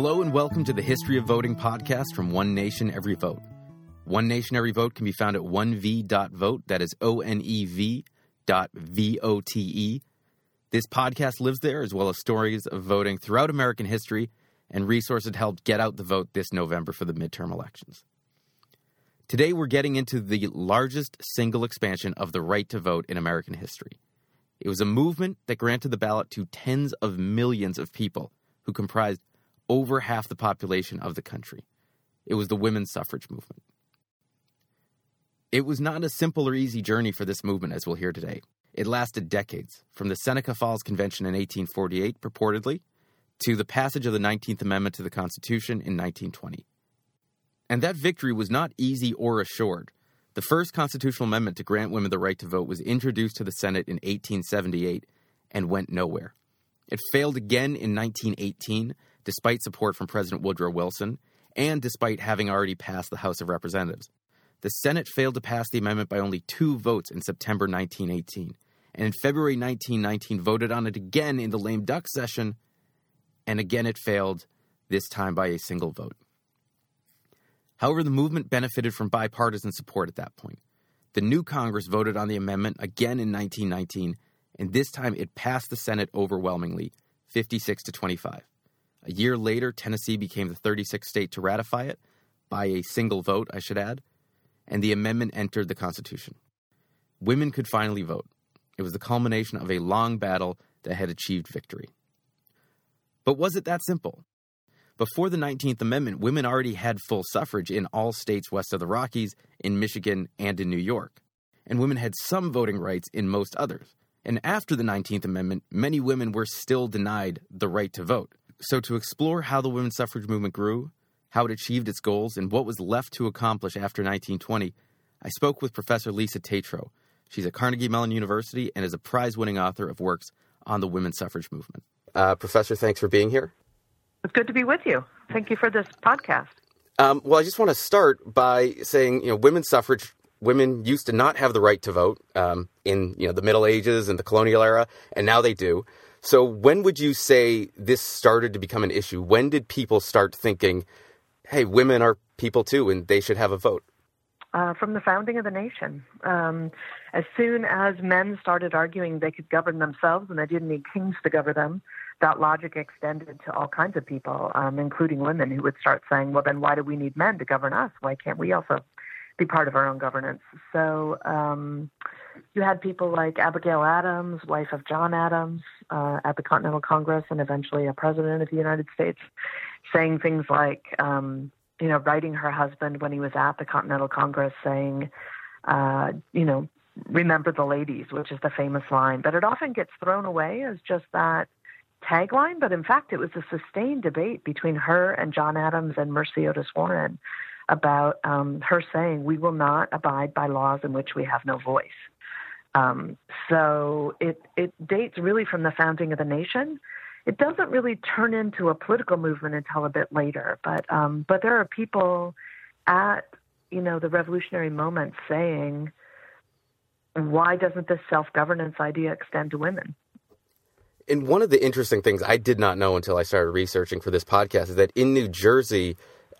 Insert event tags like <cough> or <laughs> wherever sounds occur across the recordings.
Hello and welcome to the History of Voting podcast from One Nation Every Vote. One Nation Every Vote can be found at 1v.vote, that is O N E V dot V O T E. This podcast lives there as well as stories of voting throughout American history and resources to help get out the vote this November for the midterm elections. Today we're getting into the largest single expansion of the right to vote in American history. It was a movement that granted the ballot to tens of millions of people who comprised over half the population of the country. It was the women's suffrage movement. It was not a simple or easy journey for this movement, as we'll hear today. It lasted decades, from the Seneca Falls Convention in 1848, purportedly, to the passage of the 19th Amendment to the Constitution in 1920. And that victory was not easy or assured. The first constitutional amendment to grant women the right to vote was introduced to the Senate in 1878 and went nowhere. It failed again in 1918 despite support from President Woodrow Wilson, and despite having already passed the House of Representatives. The Senate failed to pass the amendment by only two votes in September 1918, and in February 1919 voted on it again in the lame duck session, and again it failed, this time by a single vote. However, the movement benefited from bipartisan support at that point. The new Congress voted on the amendment again in 1919, and this time it passed the Senate overwhelmingly, 56 to 25. A year later, Tennessee became the 36th state to ratify it, by a single vote, I should add, and the amendment entered the Constitution. Women could finally vote. It was the culmination of a long battle that had achieved victory. But was it that simple? Before the 19th Amendment, women already had full suffrage in all states west of the Rockies, in Michigan, and in New York. And women had some voting rights in most others. And after the 19th Amendment, many women were still denied the right to vote. So, to explore how the women's suffrage movement grew, how it achieved its goals, and what was left to accomplish after 1920, I spoke with Professor Lisa Tetrault. She's at Carnegie Mellon University and is a prize winning author of works on the women's suffrage movement. Uh, professor, thanks for being here. It's good to be with you. Thank you for this podcast. Um, well, I just want to start by saying, you know, women's suffrage, women used to not have the right to vote um, in, you know, the Middle Ages and the colonial era, and now they do. So when would you say this started to become an issue? When did people start thinking, hey, women are people too and they should have a vote? Uh, from the founding of the nation. Um, as soon as men started arguing they could govern themselves and they didn't need kings to govern them, that logic extended to all kinds of people, um, including women, who would start saying, well, then why do we need men to govern us? Why can't we also be part of our own governance? So um, you had people like Abigail Adams, wife of John Adams, uh, at the Continental Congress and eventually a president of the United States, saying things like, um, you know, writing her husband when he was at the Continental Congress saying, uh, you know, remember the ladies, which is the famous line. But it often gets thrown away as just that tagline. But in fact, it was a sustained debate between her and John Adams and Mercy Otis Warren about um, her saying, we will not abide by laws in which we have no voice. Um, so it, it dates really from the founding of the nation. It doesn't really turn into a political movement until a bit later, but um, but there are people at you know the revolutionary moment saying, why doesn't this self governance idea extend to women? And one of the interesting things I did not know until I started researching for this podcast is that in New Jersey,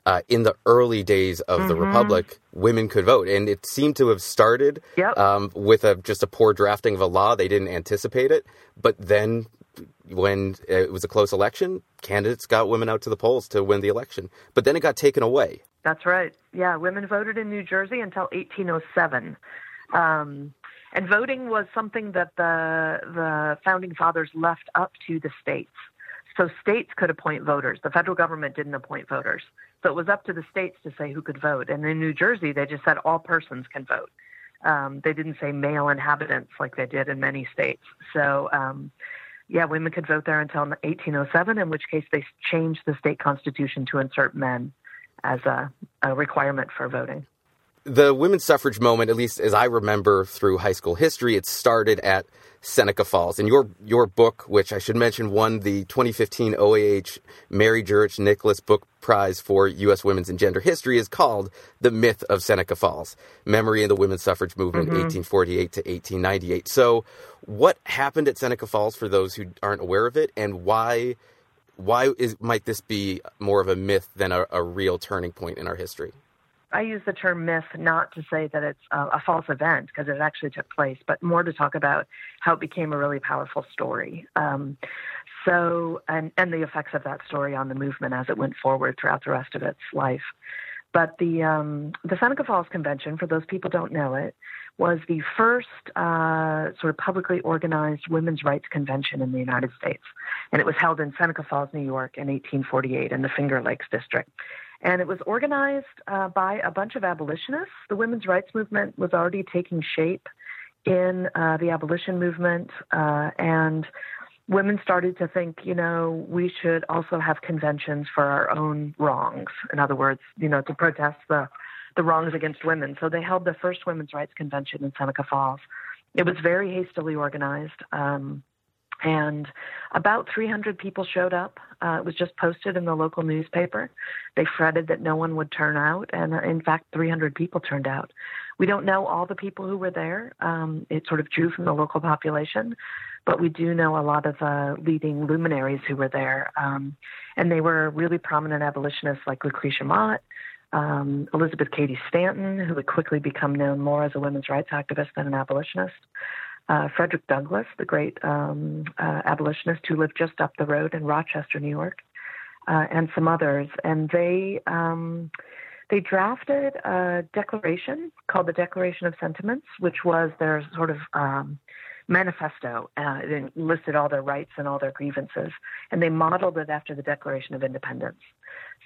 uh, in the early days of mm-hmm. the republic, women could vote, and it seemed to have started yep. um, with a, just a poor drafting of a law. They didn't anticipate it, but then when it was a close election, candidates got women out to the polls to win the election. But then it got taken away. That's right. Yeah, women voted in New Jersey until 1807. Um, and voting was something that the the founding fathers left up to the states. So states could appoint voters. The federal government didn't appoint voters. So it was up to the states to say who could vote. And in New Jersey, they just said all persons can vote. Um, they didn't say male inhabitants like they did in many states. So, um, yeah, women could vote there until 1807, in which case they changed the state constitution to insert men as a, a requirement for voting the women's suffrage moment, at least as I remember through high school history, it started at Seneca Falls. And your your book, which I should mention, won the 2015 OAH Mary Jurich Nickliss Book Prize for U.S. Women's and Gender History, is called "The Myth of Seneca Falls: Memory in the Women's Suffrage Movement, mm-hmm. 1848 to 1898." So, what happened at Seneca Falls for those who aren't aware of it, and why? why is might this be more of a myth than a, a real turning point in our history? I use the term myth not to say that it's a, a false event because it actually took place, but more to talk about how it became a really powerful story. Um, so, and, and the effects of that story on the movement as it went forward throughout the rest of its life. But the um, the Seneca Falls Convention, for those people don't know it, was the first uh, sort of publicly organized women's rights convention in the United States, and it was held in Seneca Falls, New York, in 1848 in the Finger Lakes district. And it was organized uh, by a bunch of abolitionists. The women's rights movement was already taking shape in uh, the abolition movement, uh, and women started to think, you know, we should also have conventions for our own wrongs. In other words, you know, to protest the the wrongs against women. So they held the first women's rights convention in Seneca Falls. It was very hastily organized. Um, and about 300 people showed up. Uh, it was just posted in the local newspaper. They fretted that no one would turn out, and uh, in fact, 300 people turned out. We don't know all the people who were there. Um, it sort of drew from the local population, but we do know a lot of uh, leading luminaries who were there, um, and they were really prominent abolitionists like Lucretia Mott, um, Elizabeth Cady Stanton, who would quickly become known more as a women's rights activist than an abolitionist uh, Frederick Douglass, the great um, uh, abolitionist who lived just up the road in Rochester, New York, uh, and some others. And they um, they drafted a declaration called the Declaration of Sentiments, which was their sort of um, manifesto. Uh, it listed all their rights and all their grievances, and they modeled it after the Declaration of Independence.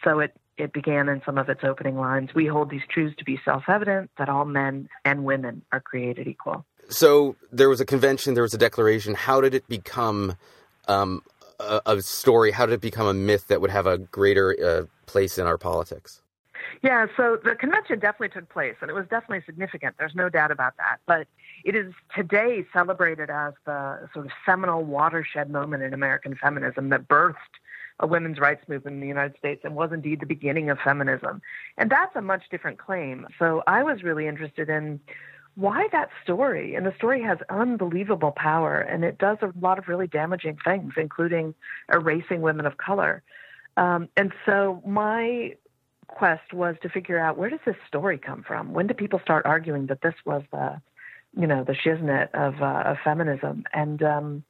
So it it began in some of its opening lines. We hold these truths to be self-evident that all men and women are created equal so there was a convention, there was a declaration. How did it become um, a, a, story? How did it become a myth that would have a greater uh, place in our politics? Yeah, so the convention definitely took place, and it was definitely significant. There's no doubt about that. But it is today celebrated as the sort of seminal watershed moment in American feminism that birthed a women's rights movement in the United States and was indeed the beginning of feminism. And that's a much different claim. So I was really interested in why that story? And the story has unbelievable power, and it does a lot of really damaging things, including erasing women of color. Um, and so my quest was to figure out where does this story come from? When do people start arguing that this was the, you know, the shiznit of, uh, of feminism? And um,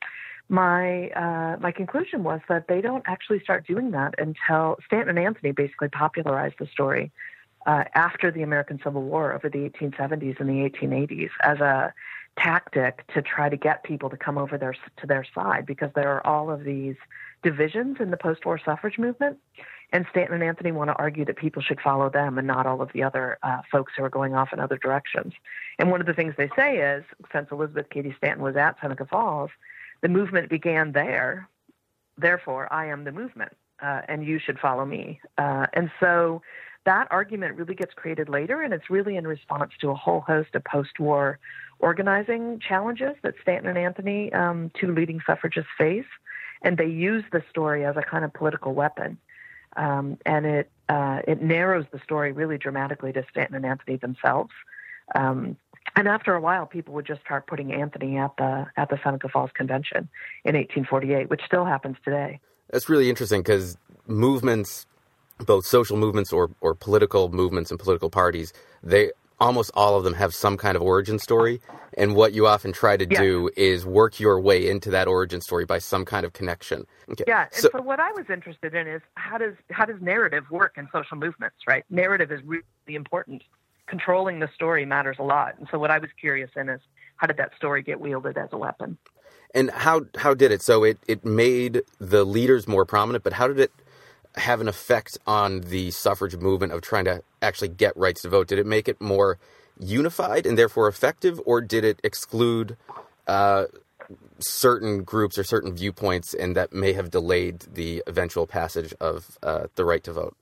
my uh, my conclusion was that they don't actually start doing that until Stanton and Anthony basically popularized the story uh, after the American Civil War over the 1870s and the 1880s as a tactic to try to get people to come over their to their side because there are all of these divisions in the post-war suffrage movement and Stanton and Anthony want to argue that people should follow them and not all of the other uh, folks who are going off in other directions. And one of the things they say is, since Elizabeth Cady Stanton was at Seneca Falls, the movement began there. Therefore, I am the movement, uh, and you should follow me. Uh, and so that argument really gets created later, and it's really in response to a whole host of post war organizing challenges that Stanton and Anthony, um, two leading suffragists, face. And they use the story as a kind of political weapon. Um, and it, uh, it narrows the story really dramatically to Stanton and Anthony themselves. Um, and after a while, people would just start putting Anthony at the at the Seneca Falls Convention in 1848, which still happens today. That's really interesting because movements both social movements or, or political movements and political parties, they almost all of them have some kind of origin story. And what you often try to yeah. do is work your way into that origin story by some kind of connection. Okay. Yeah. And so, so what I was interested in is how does how does narrative work in social movements, right? Narrative is really important. Controlling the story matters a lot. And so what I was curious in is how did that story get wielded as a weapon? And how how did it? So it, it made the leaders more prominent, but how did it have an effect on the suffrage movement of trying to actually get rights to vote? Did it make it more unified and therefore effective, or did it exclude uh, certain groups or certain viewpoints, and that may have delayed the eventual passage of uh, the right to vote?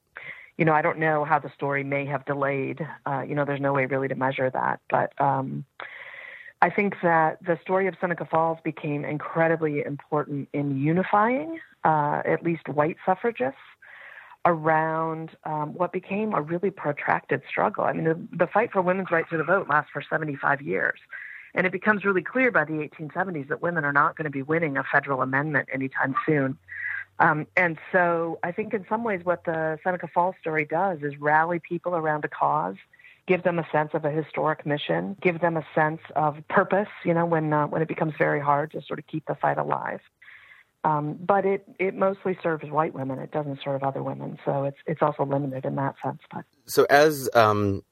You know, I don't know how the story may have delayed. Uh, you know, there's no way really to measure that, but. Um, I think that the story of Seneca Falls became incredibly important in unifying uh, at least white suffragists around um, what became a really protracted struggle. I mean, the, the fight for women's right to the vote lasts for 75 years. And it becomes really clear by the 1870s that women are not going to be winning a federal amendment anytime soon. Um, and so I think in some ways what the Seneca Falls story does is rally people around a cause, give them a sense of a historic mission, give them a sense of purpose, you know, when, uh, when it becomes very hard to sort of keep the fight alive. Um, but it, it mostly serves white women. It doesn't serve other women. So it's, it's also limited in that sense. But. So as um,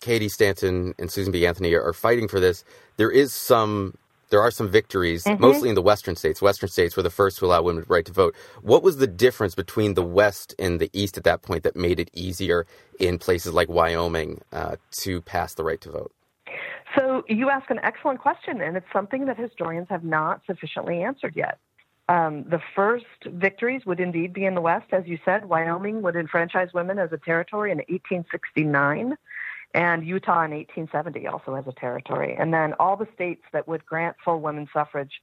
Cady Stanton and Susan B. Anthony are fighting for this, there is some there are some victories, mm-hmm. mostly in the Western states. Western states were the first to allow women the right to vote. What was the difference between the West and the East at that point that made it easier in places like Wyoming uh, to pass the right to vote? So you ask an excellent question, and it's something that historians have not sufficiently answered yet. Um, the first victories would indeed be in the West, as you said. Wyoming would enfranchise women as a territory in 1869 and Utah in 1870 also has a territory. And then all the states that would grant full women's suffrage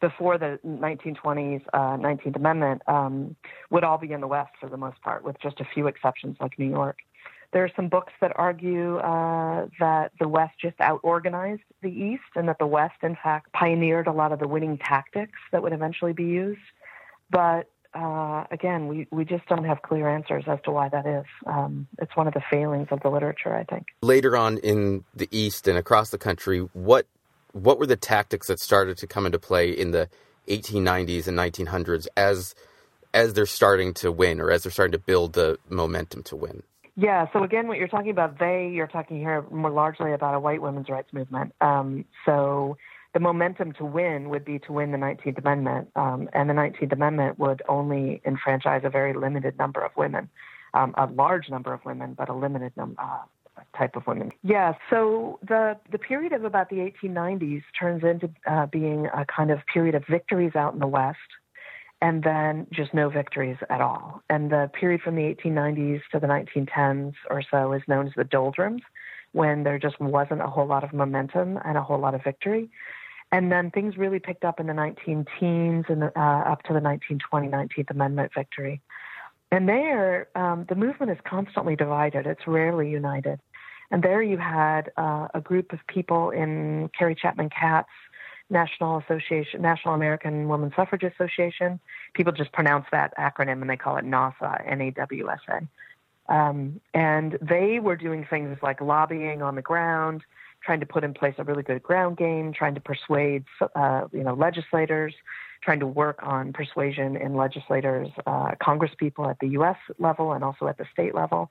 before the 1920s, uh, 19th Amendment um, would all be in the West for the most part, with just a few exceptions like New York. There are some books that argue uh, that the West just out-organized the East, and that the West, in fact, pioneered a lot of the winning tactics that would eventually be used. But uh, again, we, we just don't have clear answers as to why that is. Um, it's one of the failings of the literature, I think. Later on in the East and across the country, what what were the tactics that started to come into play in the 1890s and 1900s as as they're starting to win or as they're starting to build the momentum to win? Yeah. So again, what you're talking about, they, you're talking here more largely about a white women's rights movement. Um, so the momentum to win would be to win the 19th Amendment, um, and the 19th Amendment would only enfranchise a very limited number of women, um, a large number of women, but a limited number. Uh, type of women. Yeah, so the the period of about the 1890s turns into uh, being a kind of period of victories out in the West, and then just no victories at all. And the period from the 1890s to the 1910s or so is known as the doldrums, when there just wasn't a whole lot of momentum and a whole lot of victory. And then things really picked up in the 19 teens and uh, up to the 1920 19th Amendment victory. And there, um, the movement is constantly divided. It's rarely united. And there you had uh, a group of people in Carrie Chapman Catt's National Association, National American Woman Suffrage Association. People just pronounce that acronym and they call it NAWSA, N-A-W-S-A. Um, and they were doing things like lobbying on the ground, trying to put in place a really good ground game, trying to persuade uh, you know legislators, trying to work on persuasion in legislators, uh, Congress people at the U.S. level and also at the state level.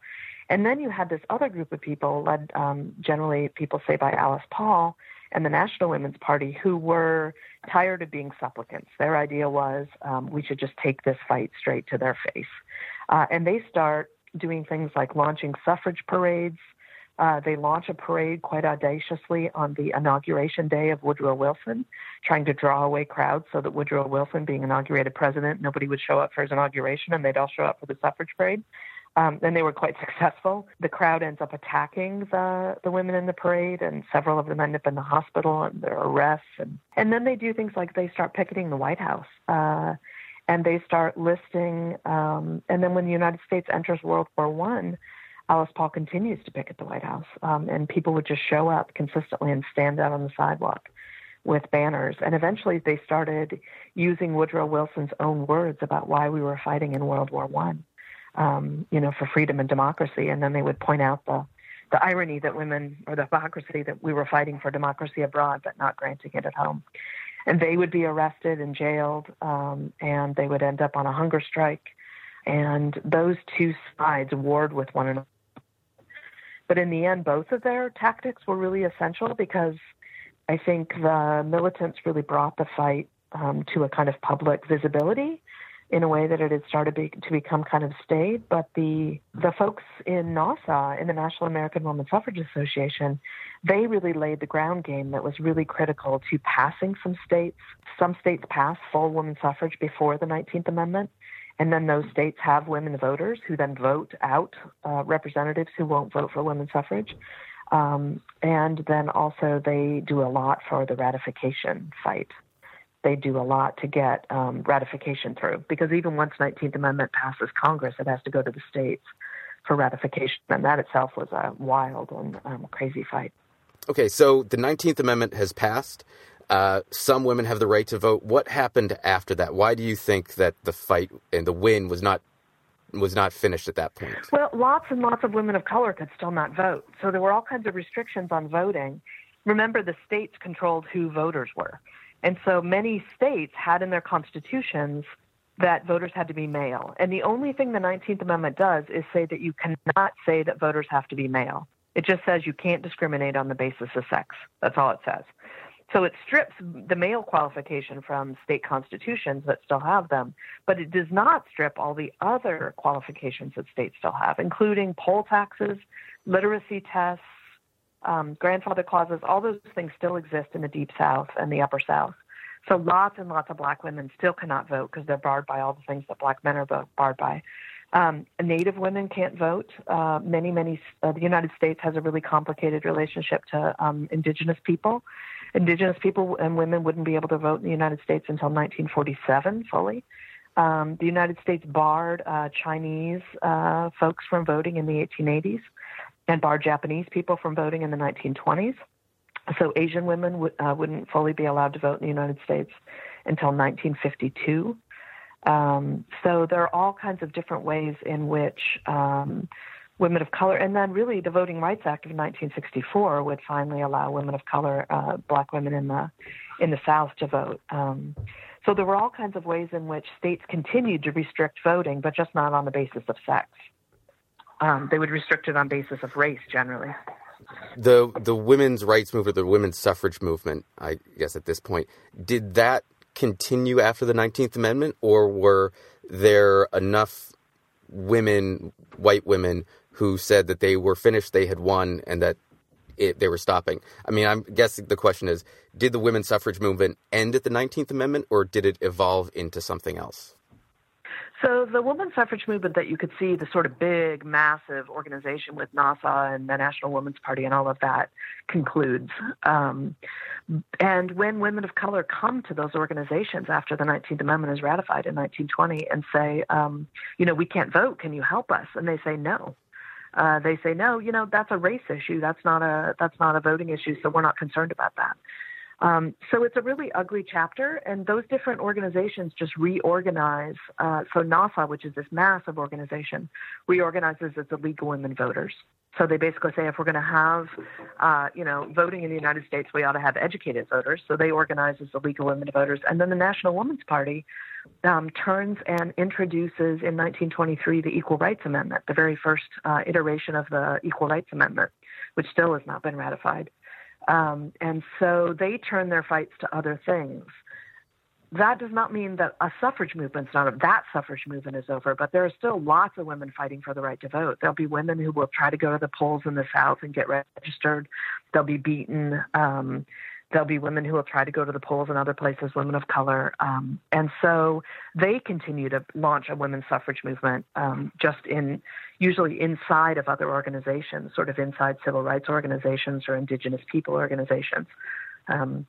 And then you had this other group of people, led um, generally people say by Alice Paul and the National Women's Party, who were tired of being supplicants. Their idea was um, we should just take this fight straight to their face. Uh, and they start doing things like launching suffrage parades, uh, they launch a parade quite audaciously on the inauguration day of Woodrow Wilson, trying to draw away crowds so that Woodrow Wilson, being inaugurated president, nobody would show up for his inauguration and they'd all show up for the suffrage parade. Um, and they were quite <laughs> successful. The crowd ends up attacking the, the women in the parade, and several of them end up in the hospital and their arrests. And, and then they do things like they start picketing the White House. Uh, and they start listing, um, and then when the United States enters World War One, Alice Paul continues to picket the White House, um, and people would just show up consistently and stand out on the sidewalk with banners. And eventually, they started using Woodrow Wilson's own words about why we were fighting in World War One, um, you know, for freedom and democracy. And then they would point out the the irony that women, or the hypocrisy that we were fighting for democracy abroad but not granting it at home. And they would be arrested and jailed, um, and they would end up on a hunger strike. And those two sides warred with one another but in the end, both of their tactics were really essential because I think the militants really brought the fight um, to a kind of public visibility in a way that it had started be, to become kind of staid. But the the folks in NAWSA, in the National American Woman Suffrage Association, they really laid the ground game that was really critical to passing some states. Some states passed full woman suffrage before the 19th Amendment, and then those states have women voters who then vote out uh, representatives who won't vote for women's suffrage. Um, and then also they do a lot for the ratification fight. They do a lot to get um, ratification through because even once 19th Amendment passes Congress, it has to go to the states for ratification, and that itself was a wild and um, crazy fight. Okay, so the 19th Amendment has passed. Uh, some women have the right to vote. What happened after that? Why do you think that the fight and the win was not was not finished at that point? Well, lots and lots of women of color could still not vote. So there were all kinds of restrictions on voting. Remember, the states controlled who voters were. And so many states had in their constitutions that voters had to be male. And the only thing the 19th Amendment does is say that you cannot say that voters have to be male. It just says you can't discriminate on the basis of sex. That's all it says. So it strips the male qualification from state constitutions that still have them, but it does not strip all the other qualifications that states still have, including poll taxes, literacy tests, um, grandfather clauses. All those things still exist in the Deep South and the Upper South. So lots and lots of black women still cannot vote because they're barred by all the things that black men are barred by. Um, Native women can't vote. Uh, many, many, uh, the United States has a really complicated relationship to um, indigenous people. Indigenous people and women wouldn't be able to vote in the United States until 1947 fully. Um, the United States barred uh, Chinese uh, folks from voting in the 1880s and barred Japanese people from voting in the 1920s. So Asian women w- uh, wouldn't fully be allowed to vote in the United States until 1952. Um, so there are all kinds of different ways in which um, women of color, and then really the Voting Rights Act of 1964 would finally allow women of color, uh, black women in the in the South, to vote. Um, so there were all kinds of ways in which states continued to restrict voting, but just not on the basis of sex. Um, they would restrict it on basis of race generally. The the women's rights movement, the women's suffrage movement, I guess at this point, did that continue after the 19th Amendment, or were there enough women, white women, who said that they were finished, they had won, and that it, they were stopping? I mean, I'm guessing the question is did the women's suffrage movement end at the 19th Amendment, or did it evolve into something else? So the women's suffrage movement that you could see, the sort of big, massive organization with NAWSA and the National Women's Party and all of that, concludes. Um, and when women of color come to those organizations after the 19th Amendment is ratified in 1920 and say, um, you know, we can't vote, can you help us? And they say no. Uh, they say no. You know, that's a race issue. That's not a that's not a voting issue. So we're not concerned about that. Um, so it's a really ugly chapter, and those different organizations just reorganize. Uh, so NAWSA, which is this massive organization, reorganizes League of Women Voters. So they basically say if we're going to have, uh, you know, voting in the United States, we ought to have educated voters. So they organize as the League of Women Voters, and then the National Women's Party um, turns and introduces in 1923 the Equal Rights Amendment, the very first uh, iteration of the Equal Rights Amendment, which still has not been ratified. Um, and so they turn their fights to other things. That does not mean that a suffrage movement's not that suffrage movement is over, but there are still lots of women fighting for the right to vote. There'll be women who will try to go to the polls in the South and get registered. They'll be beaten. Um, There'll be women who will try to go to the polls in other places, women of color. Um, and so they continue to launch a women's suffrage movement um, just in usually inside of other organizations, sort of inside civil rights organizations or indigenous people organizations. Um,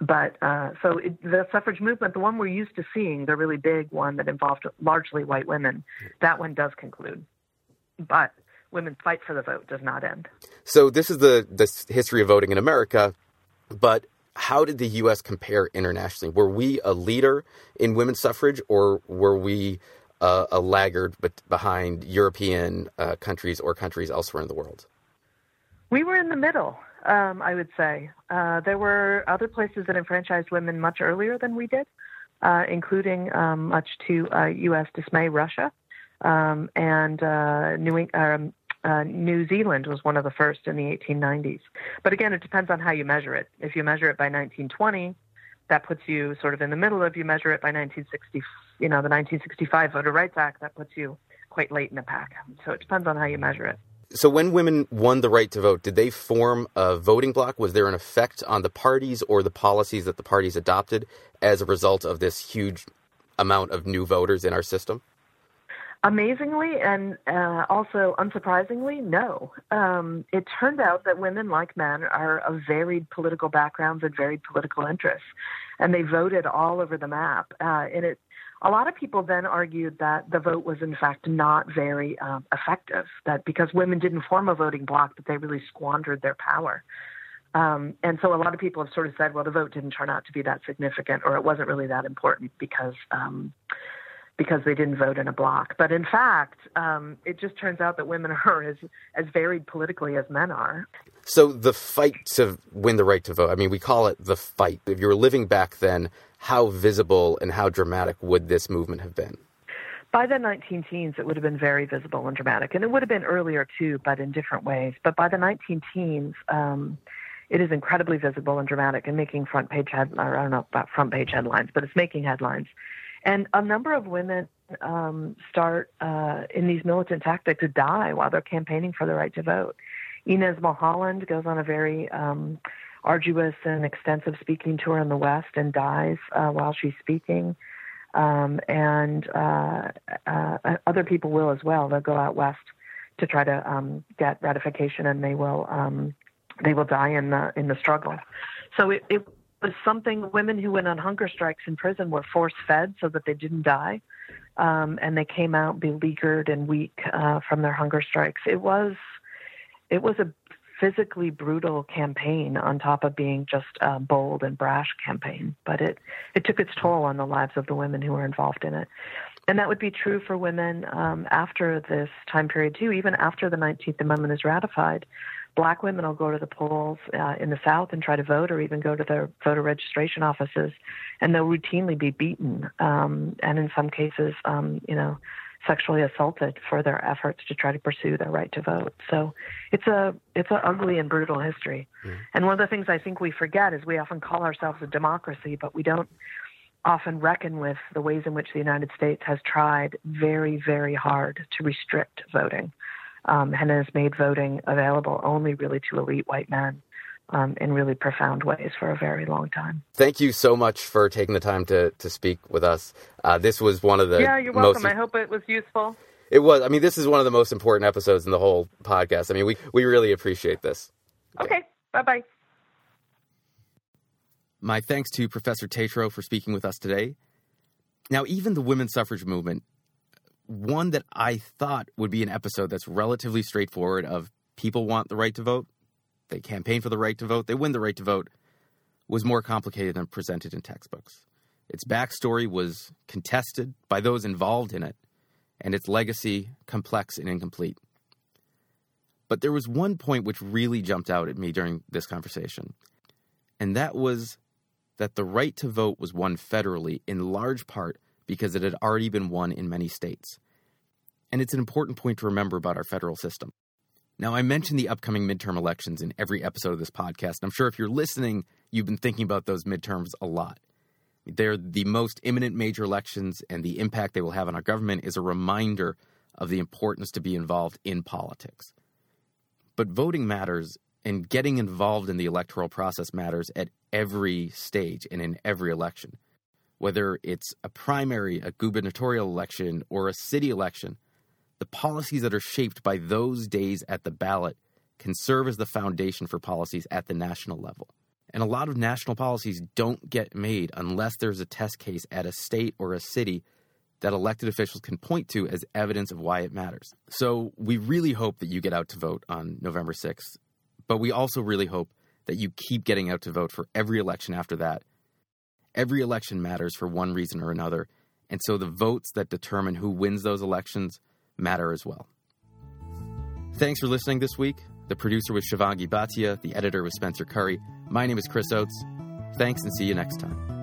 but uh, so it, the suffrage movement, the one we're used to seeing, the really big one that involved largely white women, that one does conclude. But women's fight for the vote does not end. So this is the the history of voting in America. But how did the U.S. compare internationally? Were we a leader in women's suffrage, or were we uh, a laggard but behind European uh, countries or countries elsewhere in the world? We were in the middle, um, I would say. Uh, there were other places that enfranchised women much earlier than we did, uh, including, um, much to U.S. Uh, dismay, Russia um, and uh, New, um, uh, New Zealand was one of the first in the 1890s. But again, it depends on how you measure it. If you measure it by 1920, that puts you sort of in the middle. If you measure it by 1960, you know, the 1965 Voter Rights Act, that puts you quite late in the pack. So it depends on how you measure it. So when women won the right to vote, did they form a voting bloc? Was there an effect on the parties or the policies that the parties adopted as a result of this huge amount of new voters in our system? Amazingly and uh, also unsurprisingly, no. Um, it turned out that women, like men, are of varied political backgrounds and varied political interests, and they voted all over the map. Uh, and it, a lot of people then argued that the vote was in fact not very um, effective. That because women didn't form a voting bloc, that they really squandered their power. Um, and so a lot of people have sort of said, well, the vote didn't turn out to be that significant, or it wasn't really that important because um, because they didn't vote in a bloc. But in fact, um, it just turns out that women <laughs> are as as varied politically as men are. So the fight to win the right to vote. I mean, we call it the fight. If you were living back then, how visible and how dramatic would this movement have been? By the 19 teens, it would have been very visible and dramatic, and it would have been earlier too, but in different ways. But by the 19 teens, um, it is incredibly visible and dramatic and making front page head, I don't know about front page headlines, but it's making headlines. And a number of women um, start uh, in these militant tactics to die while they're campaigning for the right to vote. Inez Milholland goes on a very um, arduous and extensive speaking tour in the West and dies uh, while she's speaking um, and uh, uh, other people will as well. They'll go out west to try to um, get ratification, and they will um, they will die in the in the struggle. So it, it was something women who went on hunger strikes in prison were force fed so that they didn't die, um, and they came out beleaguered and weak uh, from their hunger strikes. It was it was a physically brutal campaign on top of being just a bold and brash campaign. But it, it took its toll on the lives of the women who were involved in it. And that would be true for women um, after this time period, too. Even after the 19th Amendment is ratified, black women will go to the polls uh, in the South and try to vote or even go to their voter registration offices, and they'll routinely be beaten. Um, and in some cases, um, you know, sexually assaulted for their efforts to try to pursue their right to vote. So it's a it's an ugly and brutal history. Mm. And one of the things I think we forget is we often call ourselves a democracy, but we don't often reckon with the ways in which the United States has tried very, very hard to restrict voting um, and has made voting available only really to elite white men um, in really profound ways for a very long time. Thank you so much for taking the time to to speak with us. Uh, this was one of the yeah, you're welcome. Most... I hope it was useful. It was. I mean, this is one of the most important episodes in the whole podcast. I mean, we we really appreciate this. Okay. okay. Bye bye. My thanks to Professor Tetrault for speaking with us today. Now, even the women's suffrage movement, one that I thought would be an episode that's relatively straightforward of people want the right to vote, they campaign for the right to vote, they win the right to vote, was more complicated than presented in textbooks. Its backstory was contested by those involved in it, and its legacy complex and incomplete. But there was one point which really jumped out at me during this conversation, and that was that the right to vote was won federally in large part because it had already been won in many states. And it's an important point to remember about our federal system. Now, I mentioned the upcoming midterm elections in every episode of this podcast. I'm sure if you're listening, you've been thinking about those midterms a lot. They're the most imminent major elections, and the impact they will have on our government is a reminder of the importance to be involved in politics. But voting matters, and getting involved in the electoral process matters at every stage and in every election. Whether it's a primary, a gubernatorial election, or a city election, the policies that are shaped by those days at the ballot can serve as the foundation for policies at the national level. And a lot of national policies don't get made unless there's a test case at a state or a city that elected officials can point to as evidence of why it matters. So we really hope that you get out to vote on November 6th, but we also really hope that you keep getting out to vote for every election after that. Every election matters for one reason or another, and so the votes that determine who wins those elections matter as well. Thanks for listening this week. The producer was Shivangi Bhatia. The editor was Spencer Curry. My name is Chris Oates. Thanks and see you next time.